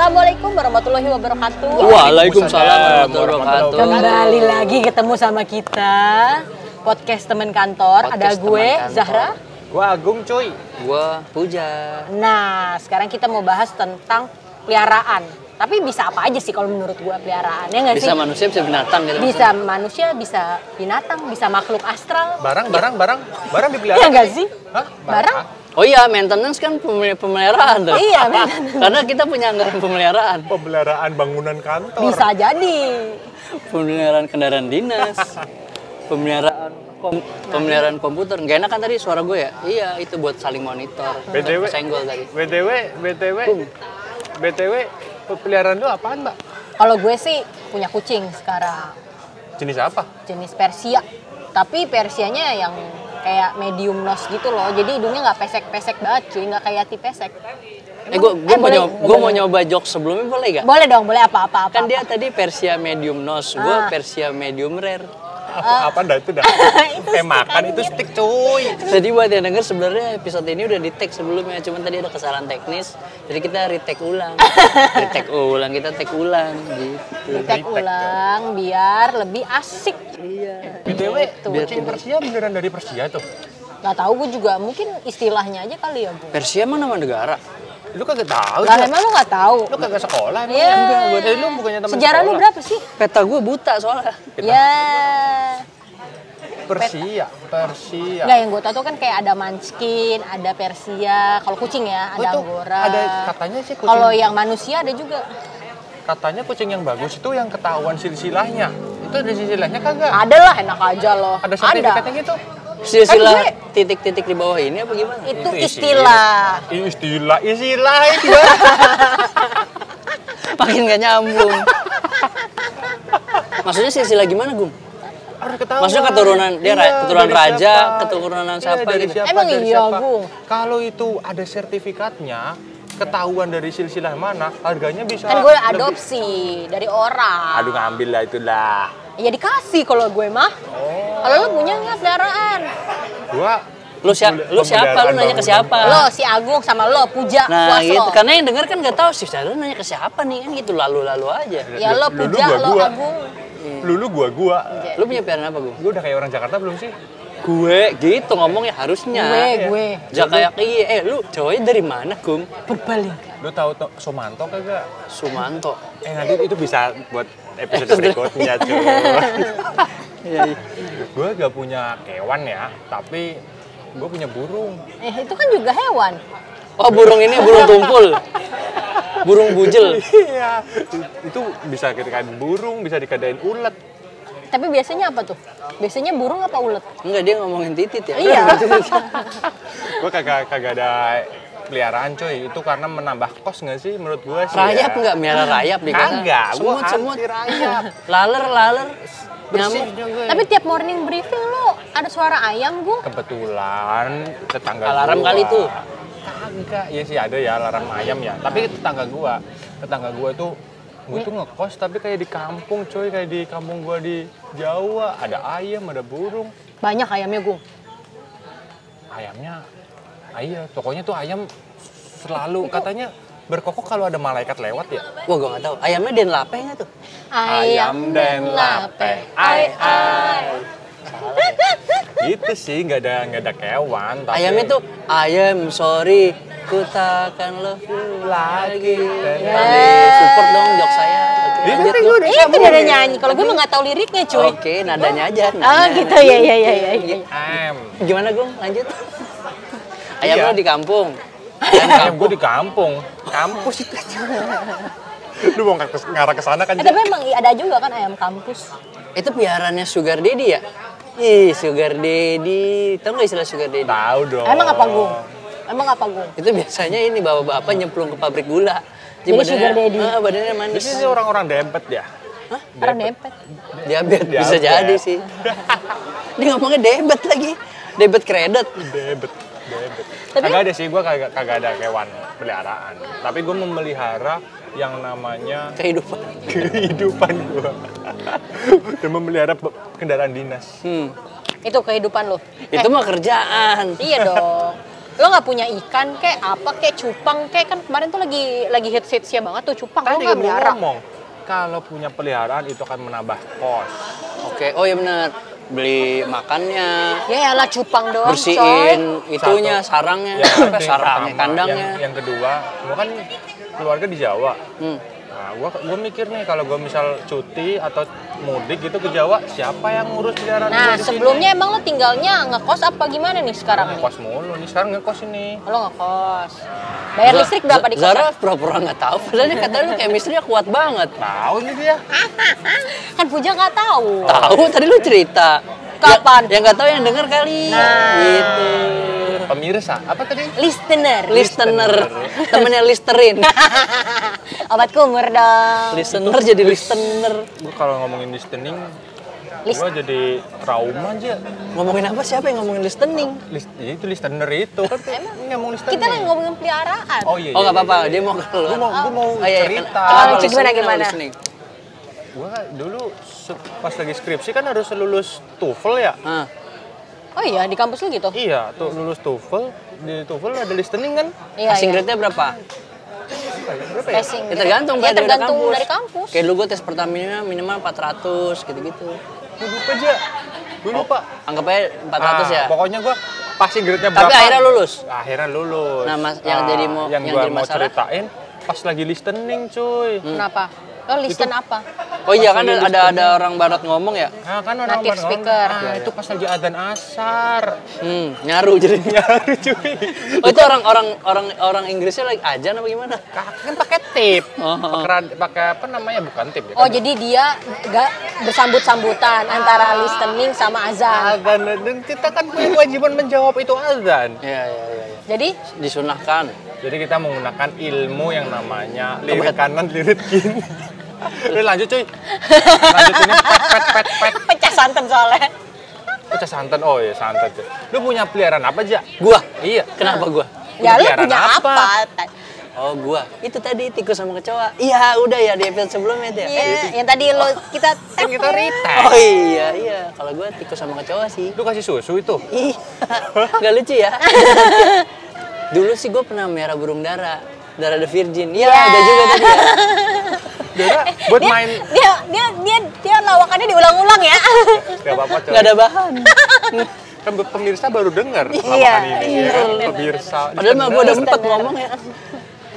Assalamualaikum warahmatullahi wabarakatuh. Waalaikumsalam warahmatullahi wabarakatuh. Kembali lagi ketemu sama kita podcast teman kantor. Podcast Ada gue kantor. Zahra. Gua Agung cuy. Gua Puja. Nah, sekarang kita mau bahas tentang peliharaan. Tapi bisa apa aja sih kalau menurut gue peliharaan ya nggak sih? Bisa manusia, bisa binatang gitu. Bisa manusia, bisa binatang, bisa makhluk astral. Barang, barang, barang, barang dipelihara. Iya nggak sih? Hah? Barang? Oh iya, maintenance kan pemel- pemeliharaan tuh. Iya, maintenance. Karena kita punya anggaran pemeliharaan. Pemeliharaan bangunan kantor. Bisa jadi. Pemeliharaan kendaraan dinas. Pemeliharaan kom- pemeliharaan komputer. Gak enak kan tadi suara gue ya? Iya, itu buat saling monitor. BTW. Senggol tadi. BTW, BTW, BTW, peliharaan lu apaan, Mbak? Kalau gue sih punya kucing sekarang. Jenis apa? jenis Persia tapi Persianya yang kayak medium nose gitu loh jadi hidungnya nggak pesek-pesek banget cuy nggak kayak ti pesek Eh, gue Eh, mau, nyoba, gua mau nyoba jok sebelumnya boleh gak? boleh dong boleh apa-apa apa, Kan dia tadi Persia medium nose, gue Ah. Persia medium rare. Apa dah itu dah? eh makan itu stick cuy. Jadi buat yang denger sebenarnya episode ini udah di tag sebelumnya, cuman tadi ada kesalahan teknis, jadi kita retake ulang, retake ulang, kita take ulang gitu. Tag ulang biar lebih asik Iya. BTW, Gitu. kucing Persia beneran dari Persia tuh? nggak tahu gue juga mungkin istilahnya aja kali ya bu Persia mah nama negara. Lu kagak tahu lah emang lu nggak tahu Lu kagak sekolah emang? Iya. Enggak, buat eh, lu bukannya teman sejarah lu berapa sih Peta gue buta soalnya. ya Persia, Persia. nggak yang gue tahu tuh kan kayak ada Munchkin ada Persia kalau kucing ya Oh, ada itu Angora ada katanya sih kucing. kalau yang manusia ada juga Katanya kucing yang bagus itu yang ketahuan silsilahnya. Itu ada silsilahnya kagak? ada lah enak aja loh Ada sertifikatnya gitu? Silsilah gue- titik-titik di bawah ini apa gimana? itu Itu istilah Ih, Istilah, istilah itu. Makin gak nyambung. Maksudnya silsilah gimana, ketahuan. Maksudnya keturunan dia ra- keturunan dari raja, siapa? keturunan Iya, siapa dari gitu. siapa, Emang dari iya, siapa. Gung? Kalau itu ada sertifikatnya, ketahuan dari silsilah mana, harganya bisa kan gue lebih- adopsi dari orang Aduh ngambil lah itu lah. Ya dikasih kalau gue mah kalau lu punya nggak peliharaan Gua Lu siapa? Lu siapa? Lu nanya ke siapa? lo si Agung sama lo Puja Nah puas gitu, lo karena yang denger kan gak tahu sih, lu nanya ke siapa nih kan gitu, lalu-lalu aja. ya lo Lu- lu Puja gua, lo gua. Agung lulu gua gua. Lu punya pilihan apa, Gung? Gua udah kayak orang Jakarta belum sih? Gue gitu ngomongnya harusnya. gue gue Ja kayak iya, eh lu cowoknya dari mana, Gung? berbalik Lu tahu to- Sumanto kagak? Sumanto. Eh nanti itu bisa buat episode berikutnya cuy. Iya, iya. gue gak punya kewan ya, tapi gue punya burung. eh itu kan juga hewan Oh, burung ini burung tumpul. Burung bujel. Iya, itu bisa dikadain burung, bisa dikadain ulet. Tapi biasanya apa tuh biasanya burung apa ulet Enggak dia ngomongin titit ya. iya Gue kagak kagak ada peliharaan coy, itu karena menambah kos nggak sih menurut gue sih. Rayap ya. enggak miara rayap di? Kagak, gue Semut semut. anti rayap. Laler laler. Bersih Nyamuk. juga. tapi tiap morning briefing lo ada suara ayam gue Kebetulan tetangga Alarm gua- kali tuh. Kagak, ya sih ada ya alarm ayam ya. Tapi tetangga gua, tetangga gua tuh gue tuh ngekos tapi kayak di kampung coy, kayak di kampung gua di Jawa, ada ayam, ada burung. banyak ayamnya gue Ayamnya Iya, pokoknya tuh ayam selalu katanya berkokok kalau ada malaikat lewat ya. Wah, gua nggak tahu. Ayamnya den lape nggak tuh? Ayam dan lape, ai ai. Gitu sih, nggak ada nggak ada kewan. Tapi Ayamnya tuh ayam sorry ku takkan love you lagi. Yeah. Support dong jok saya. Ini tadi Gung. gua udah Iya, kan ada nyanyi. Kalau gue mah nggak tahu liriknya, cuy. Oke, nadanya aja. Oh, nada. gitu ya, ya, ya, ya. Gimana, Gung? Lanjut. Ayam Iya. lo di kampung. Ayam gue di kampung. Kampus itu. Lu mau ke- ngarah ke sana kan? Eh, tapi emang ada juga kan ayam kampus. Itu piarannya Sugar Daddy ya? Ih, Sugar Daddy. Tahu nggak istilah Sugar Daddy? Tahu dong. Emang apa, Gung? Emang apa, Gung? Itu biasanya ini bapak-bapak nyemplung ke pabrik gula. Jadi Sugar Daddy. Ah, badannya manis. Ini orang-orang dempet ya. Orang dempet. Diabetes bisa jadi sih. Dia ngomongnya debet lagi. Debet kredit. Debet. Debet. Tapi- Kagak ada sih, gue kagak, kagak ada hewan peliharaan. Tapi gue memelihara yang namanya Kehidupan. kehidupan gue. Dan memelihara kendaraan dinas. Hmm. Itu kehidupan lo. Itu mah kerjaan. Iya dong. Lo nggak punya ikan kayak apa kayak cupang kayak kan kemarin tuh lagi lagi hits hitsnya banget tuh cupang. Lo Tadi nggak gue melihara. ngomong, kalau punya peliharaan itu akan menambah kos. Oke, oh iya benar. Beli makannya, Ya lah cupang doang coy. bersihin itunya, Satu. sarangnya, penting sarangnya, kandangnya. Yang, yang kedua, gue kan keluarga di Jawa. Hmm. Nah, gua gua mikir nih kalau gua misal cuti atau mudik gitu ke Jawa, siapa yang ngurus peliharaan Nah gua di sini? sebelumnya emang lo tinggalnya ngekos apa gimana nih sekarang nih? ngekos mulu nih, sekarang ngekos ini. Lo ngekos. Bayar Za- listrik berapa di kosan? Zara pura-pura nggak tahu, padahal dia katanya lu chemistry-nya kuat banget. Tahu ini dia. Kan Puja nggak tahu. Tahu tadi lu cerita. Kapan? Ya- yang nggak tahu yang denger kali. Nah. Gitu. Pemirsa, apa tadi? Listener. Listener, temennya Listerin. Obat kumur dong. Listener jadi listener. Gua kalau ngomongin listening, List- gua jadi trauma aja. Ngomongin apa? Siapa yang ngomongin listening? List, ya itu listener itu kan ini ngomong listening. Kita lagi ngomongin peliharaan. Oh iya. Oh nggak iya, apa-apa, iya, dia mau keluar. Gua mau, gua mau Oh, iya, cerita. kenapa Oh, gimana, gimana? listening? Gua dulu pas lagi skripsi kan harus lulus TOEFL ya. Ah, Oh iya di kampus lu gitu? Iya, tuh lulus TOEFL, di TOEFL ada listening kan? Iya. passing iya. grade-nya berapa? Berapa ya? Passing. Ya tergantung Ya Pak, dari tergantung kampus. dari kampus. Kayak dulu gue tes pertamanya minimal 400 gitu-gitu. Gue lupa aja. Gue lupa. Anggap aja 400 Ah, ya. Pokoknya gua passing grade-nya berapa? Tapi akhirnya lulus. Akhirnya lulus. Nah, Mas, yang jadi mau- yang, yang gua jadi mau ceritain pas lagi listening, cuy. Kenapa? Lo listen apa? Oh iya kan ada ada orang barat ngomong ya. Nah, kan orang Native baru speaker. ngomong, Ah, itu pas lagi adzan asar. Hmm, nyaru jadinya. Nyaru cuy. Oh itu orang orang orang orang Inggrisnya lagi ajan apa gimana? Kan pakai tip. Oh. Pakai rad- Pakai apa namanya? Bukan tip ya. Oh kan? jadi dia gak bersambut-sambutan antara listening sama azan. azan dan kita kan punya kewajiban menjawab itu azan. Iya iya iya. iya. Jadi Disunahkan. Jadi kita menggunakan ilmu yang namanya lirik kanan, lirik kiri. Udah lanjut cuy. Lanjut ini pet pet pet pet. pecah santan soalnya. Pecah santan. Oh iya santan cuy. Lu punya peliharaan apa aja? Gua. Iya. Kenapa gua? Ya lu Peliharaan punya apa? apa? Oh gua. Itu tadi tikus sama kecoa. Iya udah ya di episode sebelumnya itu ya. Iya, yang tadi lo kita Kan kita retake. Oh iya iya. Kalau gua tikus sama kecoa sih. Lu kasih susu itu. Ih, nggak lucu ya. Dulu sih gue pernah merah burung dara, dara the virgin. Iya, Ya. ada juga tadi ya. Dara buat dia, main dia dia dia dia lawakannya diulang-ulang ya. Gak apa-apa coy. Nggak ada bahan. Kan pemirsa baru dengar Iya, lawakan ini ya kan. iya. Pemirsa. Padahal mah gue udah empat ngomong ya.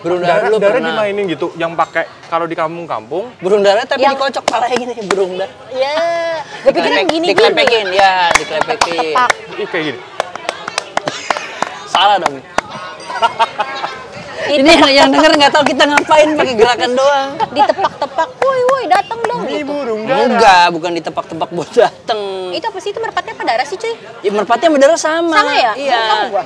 Burung dara Dara, lu Dara pernah. dimainin gitu, yang pakai kalau di kampung-kampung Burung dara tapi Yang- dikocok palanya gini, burung dara. Ya, gue pikirin gini gini. Dikelepekin, ya, dikelepekin. Tepak. ih kayak gini. Salah dong. Ini yang, yang denger nggak tahu kita ngapain pakai gerakan doang. Ditepak-tepak. Woi, woi, datang dong Ini gitu. burung dara. Enggak, bukan ditepak-tepak buat dateng. Itu apa sih? Itu merpatnya apa darah sih, cuy? Ya, merpatnya bener sama. Sama ya? Iya. Tahu gua.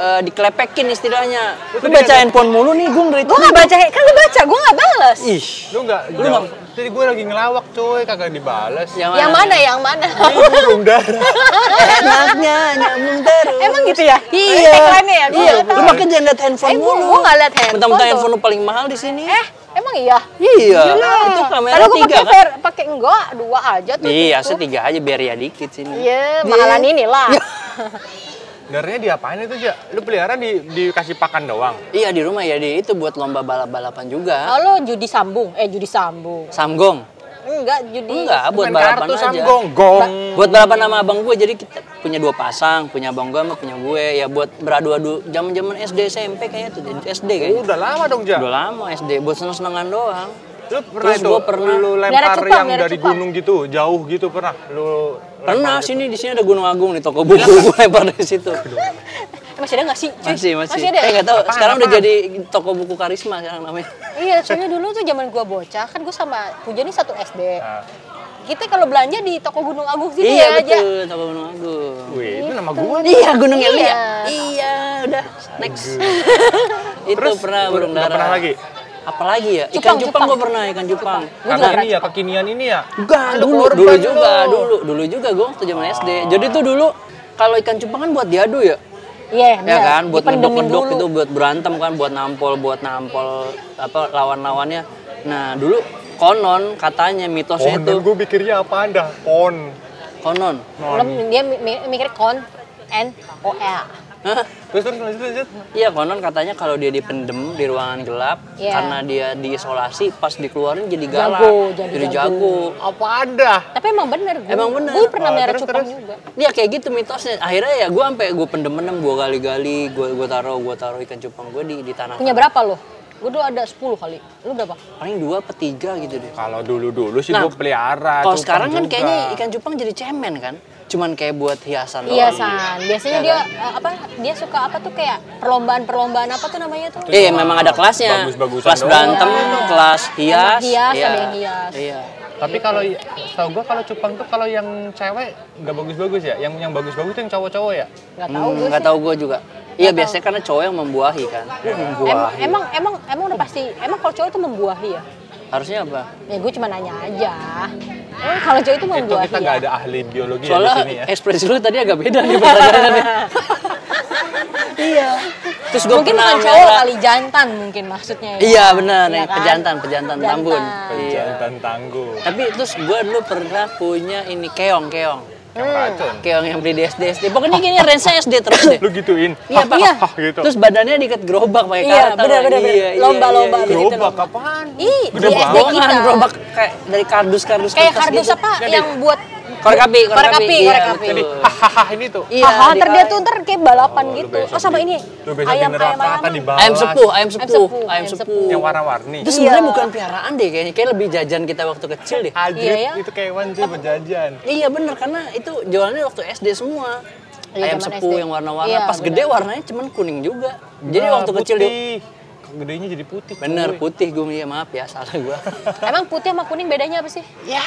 Eh, dikelepekin istilahnya. Lu baca handphone mulu nih, gue dari Gue gak baca, kan lu baca, gue gak balas. Ih, Lu enggak Lu jawab. Jadi gue lagi ngelawak coy, kagak dibales. yang, Yang mana, yang mana? Ini burung dara. Enaknya nyambung terus. Emang gitu ya? Iya. Tagline-nya ya? Gua Iya. nggak tahu. Lu makanya jangan liat handphone Eh, mulu. gua nggak liat handphone Mentang-mentang handphone lu paling mahal di sini. Eh, emang iya? Iya. Itu kamera Kalau gue tiga pakai kan? pakai enggak, dua aja tuh. Iya, setiga aja biar ya dikit sini. Iya, mahalan inilah. Darahnya diapain itu, Ja? Lu pelihara di dikasih pakan doang. Iya di rumah ya di itu buat lomba balap-balapan juga. Oh, judi sambung? Eh, judi sambung. Samgong. Enggak, judi. Enggak, buat Main balapan kartu aja. sama gonggong. Buat balapan sama abang gue jadi kita punya dua pasang, punya abang gue sama punya gue ya buat beradu-adu zaman-zaman SD SMP kayaknya tuh SD kayaknya. udah lama dong, Ja. Udah lama SD buat seneng-senengan doang. Lu pernah Terus itu, gua pernah- lu lempar Cupang, yang dari Cupang. gunung gitu, jauh gitu pernah? Lu Pernah lempar gitu? sini di sini ada Gunung Agung di toko buku gue lempar dari situ. Masih ada nggak sih? cuy? Masih masih. Masih ada? Eh nggak tahu. Apaan, Sekarang udah apaan? jadi toko buku karisma sekarang namanya. Iya, soalnya dulu tuh zaman gua bocah, kan gua sama Puja nih satu SD. Nah, Kita kalau belanja di toko Gunung Agung sini iya aja. betul toko Gunung Agung. Wih, itu nama gua. Iya Gunung Eli Iya. ya? Iya udah next. itu pernah udah- burung udah dara. pernah lagi? Apalagi ya? Ikan cupang. gue pernah ikan cupang. Karena ini ya kekinian ini ya. Enggak, Ada dulu, dulu juga, lo. dulu, dulu juga gue waktu zaman SD. Jadi tuh dulu kalau ikan cupang kan buat diadu ya, Iya, ya benar. kan, buat ngedok-ngedok dulu. itu, buat berantem kan, buat nampol, buat nampol apa lawan-lawannya. Nah dulu konon katanya mitosnya Konon itu gue pikirnya apa anda? Kon. konon. Belum dia mi- mi- mikir kon. N O L. Hah? Terus terus lanjut lanjut. Iya konon katanya kalau dia dipendem di ruangan gelap Iya. karena dia diisolasi pas dikeluarin jadi galak, Jago, jadi jadi jago. jago. Apa ada? Tapi emang bener gue. Emang bener. Gue pernah Oh, merah terus, cupang terus. juga. Iya kayak gitu mitosnya. Akhirnya ya gue sampai gue pendem-pendem gue gali-gali, gue gue taruh gue taruh ikan cupang gue di di tanah. Punya berapa lo? Gue dulu ada 10 kali. Lu berapa? Paling dua apa tiga gitu deh. Kalau dulu-dulu sih Nah, gue pelihara. Kalau sekarang kan juga. kayaknya ikan cupang jadi cemen kan, cuman kayak buat hiasan doang. Iya San. Biasanya Iya dia kan? eh, apa? Dia suka apa tuh kayak perlombaan-perlombaan apa tuh namanya tuh? Iya, memang ada kelasnya. Bagus-bagusan Kelas doang. berantem, kelas hias. hias, iya. ada yang hias. Iya. Tapi kalau tau gue kalau cupang tuh kalau yang cewek nggak bagus-bagus ya. Yang yang bagus-bagus tuh yang cowok-cowok ya. Nggak tahu Hmm, gue nggak tahu gue juga. Iya biasanya karena cowok yang membuahi kan. Em- membuahi. emang emang emang udah pasti emang kalau cowok itu membuahi ya? Harusnya apa? Ya gue cuma nanya aja. Eh, kalau cowok itu Itu membuahi kita ya? nggak ada ahli biologi ya di Soalnya sini ya. ekspresi lu tadi agak beda nih pertanyaannya. iya. Terus gue mungkin bukan cowok kali jantan mungkin maksudnya ya. Iya benar, Iya nih kan? pejantan, pejantan tambun. Jantan. Iya. Jantan tangguh. Tapi terus gue dulu pernah punya ini keong, keong. Yang racun. Keong yang beli di SD, SD. Pokoknya gini range SD terus deh. Lu gituin. Iya, Pak. Iya. gitu. Terus badannya diikat gerobak pakai Iya, karet. tau bener, bener. Iya, iya, Lomba-lomba iya, iya. begitu. Gerobak apaan? Ih, Gede di SD banget. kita. Gerobak kayak dari kardus-kardus Kayak kertas kardus gitu. apa yang buat Korek api, korek korek api. api, Iya, korek api. Hahaha ini tuh. Iya, Haha, ntar di- dia tuh ntar kayak balapan Oh, gitu. Oh sama ini. Ayam ayam ayam. sepuh, ayam sepuh, ayam sepuh. Yang warna-warni. Itu sebenarnya Iya. bukan piaraan deh kayaknya, kayak lebih jajan kita waktu kecil deh. Iya, ya. itu kayak hewan sih berjajan. Iya bener karena itu jualannya waktu SD semua. Iya, ayam sepuh yang warna-warna. Iya, Pas gede warnanya cuman kuning juga. Jadi waktu kecil dia putih. Gedenya jadi putih. bener cuy. putih gue ya maaf ya salah gue. Emang putih sama kuning bedanya apa sih? ya.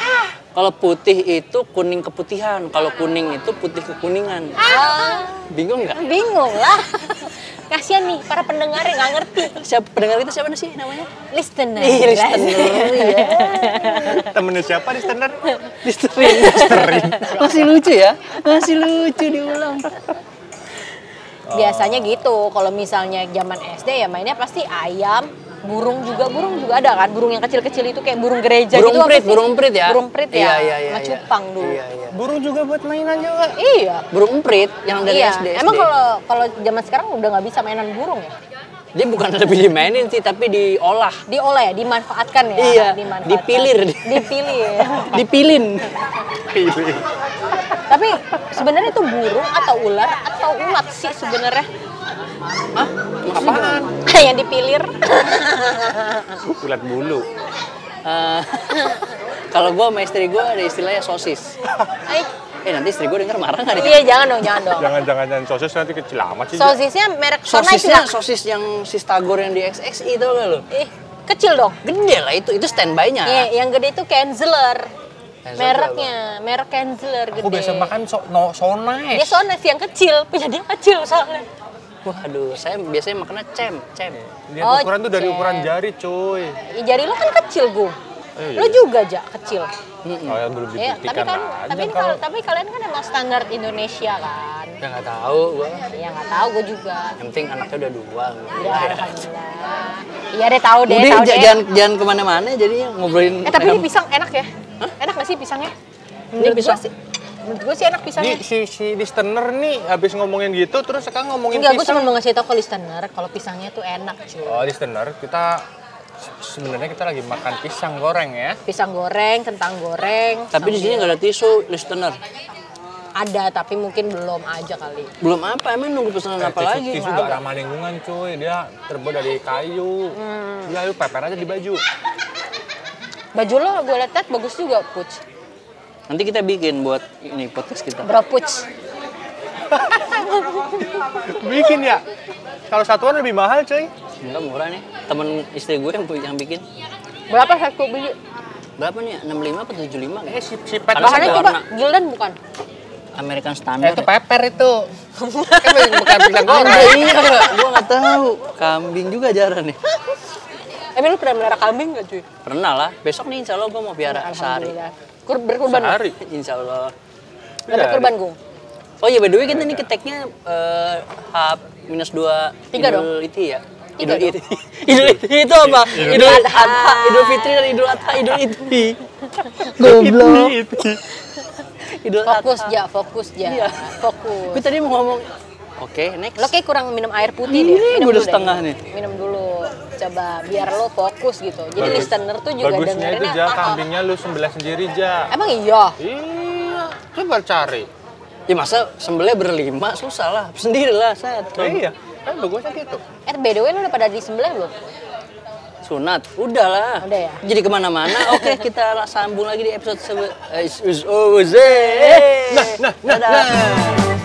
Kalau putih itu kuning keputihan, kalau kuning itu putih kekuningan. Ah, Bingung nggak? bingung lah. Kasihan nih para pendengar yang nggak ngerti. Siapa pendengar kita siapa sih namanya? Listener. Ih, listener. Iya. Temennya siapa di standar? Listerin. Masih lucu ya? Masih lucu diulang. Biasanya gitu. Kalau misalnya zaman SD ya mainnya pasti ayam, burung juga burung juga ada kan burung yang kecil-kecil itu kayak burung gereja Burung gitu apa prit, sih? burung prit ya? burung prit ya Iya, iya, iya, sama iya. dulu Iya, iya. Burung juga buat mainan juga. Iya. Burung emprit yang dari iya. SD. Emang kalau kalau zaman sekarang udah nggak bisa mainan burung ya? Dia bukan lebih dimainin sih, tapi diolah. Diolah ya, dimanfaatkan ya? Iya, dimanfaatkan. dipilir. Dipilir. Dipilin. Pilih. Tapi sebenarnya itu burung atau ular atau ulat sih sebenarnya? Hah? Apaan? yang dipilir. Ulat bulu. Eh, kalau gue sama istri gue ada istilahnya sosis. Eh nanti istri gue denger marah nggak deh? iya jangan dong, jangan dong. Jangan-jangan jangan sosis nanti kecil amat sih. Sosisnya merek Sosisnya itu sosis yang sistagor yang di XXI tau gak lo? Ih, kecil dong. Gede lah itu, itu standby-nya. Iya, yang gede itu Kenzler. Kenzler Mereknya, merek Kenzler gede. Aku biasa makan so, no, sones. Dia Sones yang kecil, punya dia kecil soalnya. Waduh, saya biasanya makannya cem, cem. Dia Oh, ukuran tuh dari cem. ukuran jari, cuy. Ih, Jari lo kan kecil, Gung. Iya. Lo juga, Ja, kecil. Kalian belum Iya, tapi kan aja tapi ini kalau kalau tapi kalian kan emang standar Indonesia kan. Ya nggak tahu gue. Ya nggak tahu gue juga. Yang penting anaknya udah dua. Ya, alhamdulillah. Iya deh tahu deh, Udah tahu j- deh. jangan jangan ke mana-mana jadinya ngobrolin. Eh tapi ini pisang enak ya? Enak gak sih pisangnya? Menurut pisang. gue sih. Menurut gue sih enak pisangnya. Ini si si listener nih habis ngomongin gitu terus sekarang ngomongin Enggak, gue pisang. cuma mau ngasih tau ke listener kalau pisangnya tuh enak cuy. Oh, listener, kita sebenarnya kita lagi makan pisang goreng ya. Pisang goreng, kentang goreng. Tapi di sini nggak ada tisu, listener. Ada tapi mungkin belum aja kali. Belum apa, emang nunggu pesanan Eh, apa tisu, lagi? tisu gak ramah lingkungan cuy, dia terbuat dari kayu. Hmm. Ya lu peper aja di baju. Baju lo gue liat bagus juga, Puc. Nanti kita bikin buat ini podcast kita. Bro Puc. Bikin ya. Kalau satuan lebih mahal cuy. Enggak murah nih. Temen istri gue yang yang bikin. Berapa satu biji? Berapa nih? 65 atau 75 Eh si, si pet Bahannya coba. Gildan bukan? American Eh, Standard. itu ya? peper itu. kan bukan pisang Oh, goreng. iya, gue nggak tahu. Kambing juga jarang nih. Emang lu pernah melihara kambing gak cuy? Pernah lah. Besok nih insya Allah gue mau piara sehari. Kur berkurban. Sehari. Insya Allah. Gak berkurban, Gung. Oh iya, by the way kita nih keteknya eh, H minus 2 Tiga Idul Iti ya? Idul. Idul Iti itu apa? Idul Adha. Idul Fitri dan Idul Adha, Idul Iti. Goblok. Idul Fokus ja, fokus ja. Iya. Fokus. Gue tadi mau ngomong, oke next. Lo kayak kurang minum air putih Ini deh. Minum gua udah dulu deh. setengah nih. Minum dulu. Coba biar lo fokus gitu. Jadi Bagus. listener tuh juga Bagusnya itu dengerinnya. ja, ah, ah. kambingnya lu sembelih sendiri ja. Emang iya? Iya, coba cari. Ya masa sembelih berlima susah lah, sendirilah set. iya, kan bagusnya gitu. Eh by the way lo udah pada disembelih belum? Sunat, udahlah. Udah ya? Jadi ke mana-mana. Oke, kita sambung lagi di episode sebe- eh, is- is- oh, Nah, nah, nah, nah.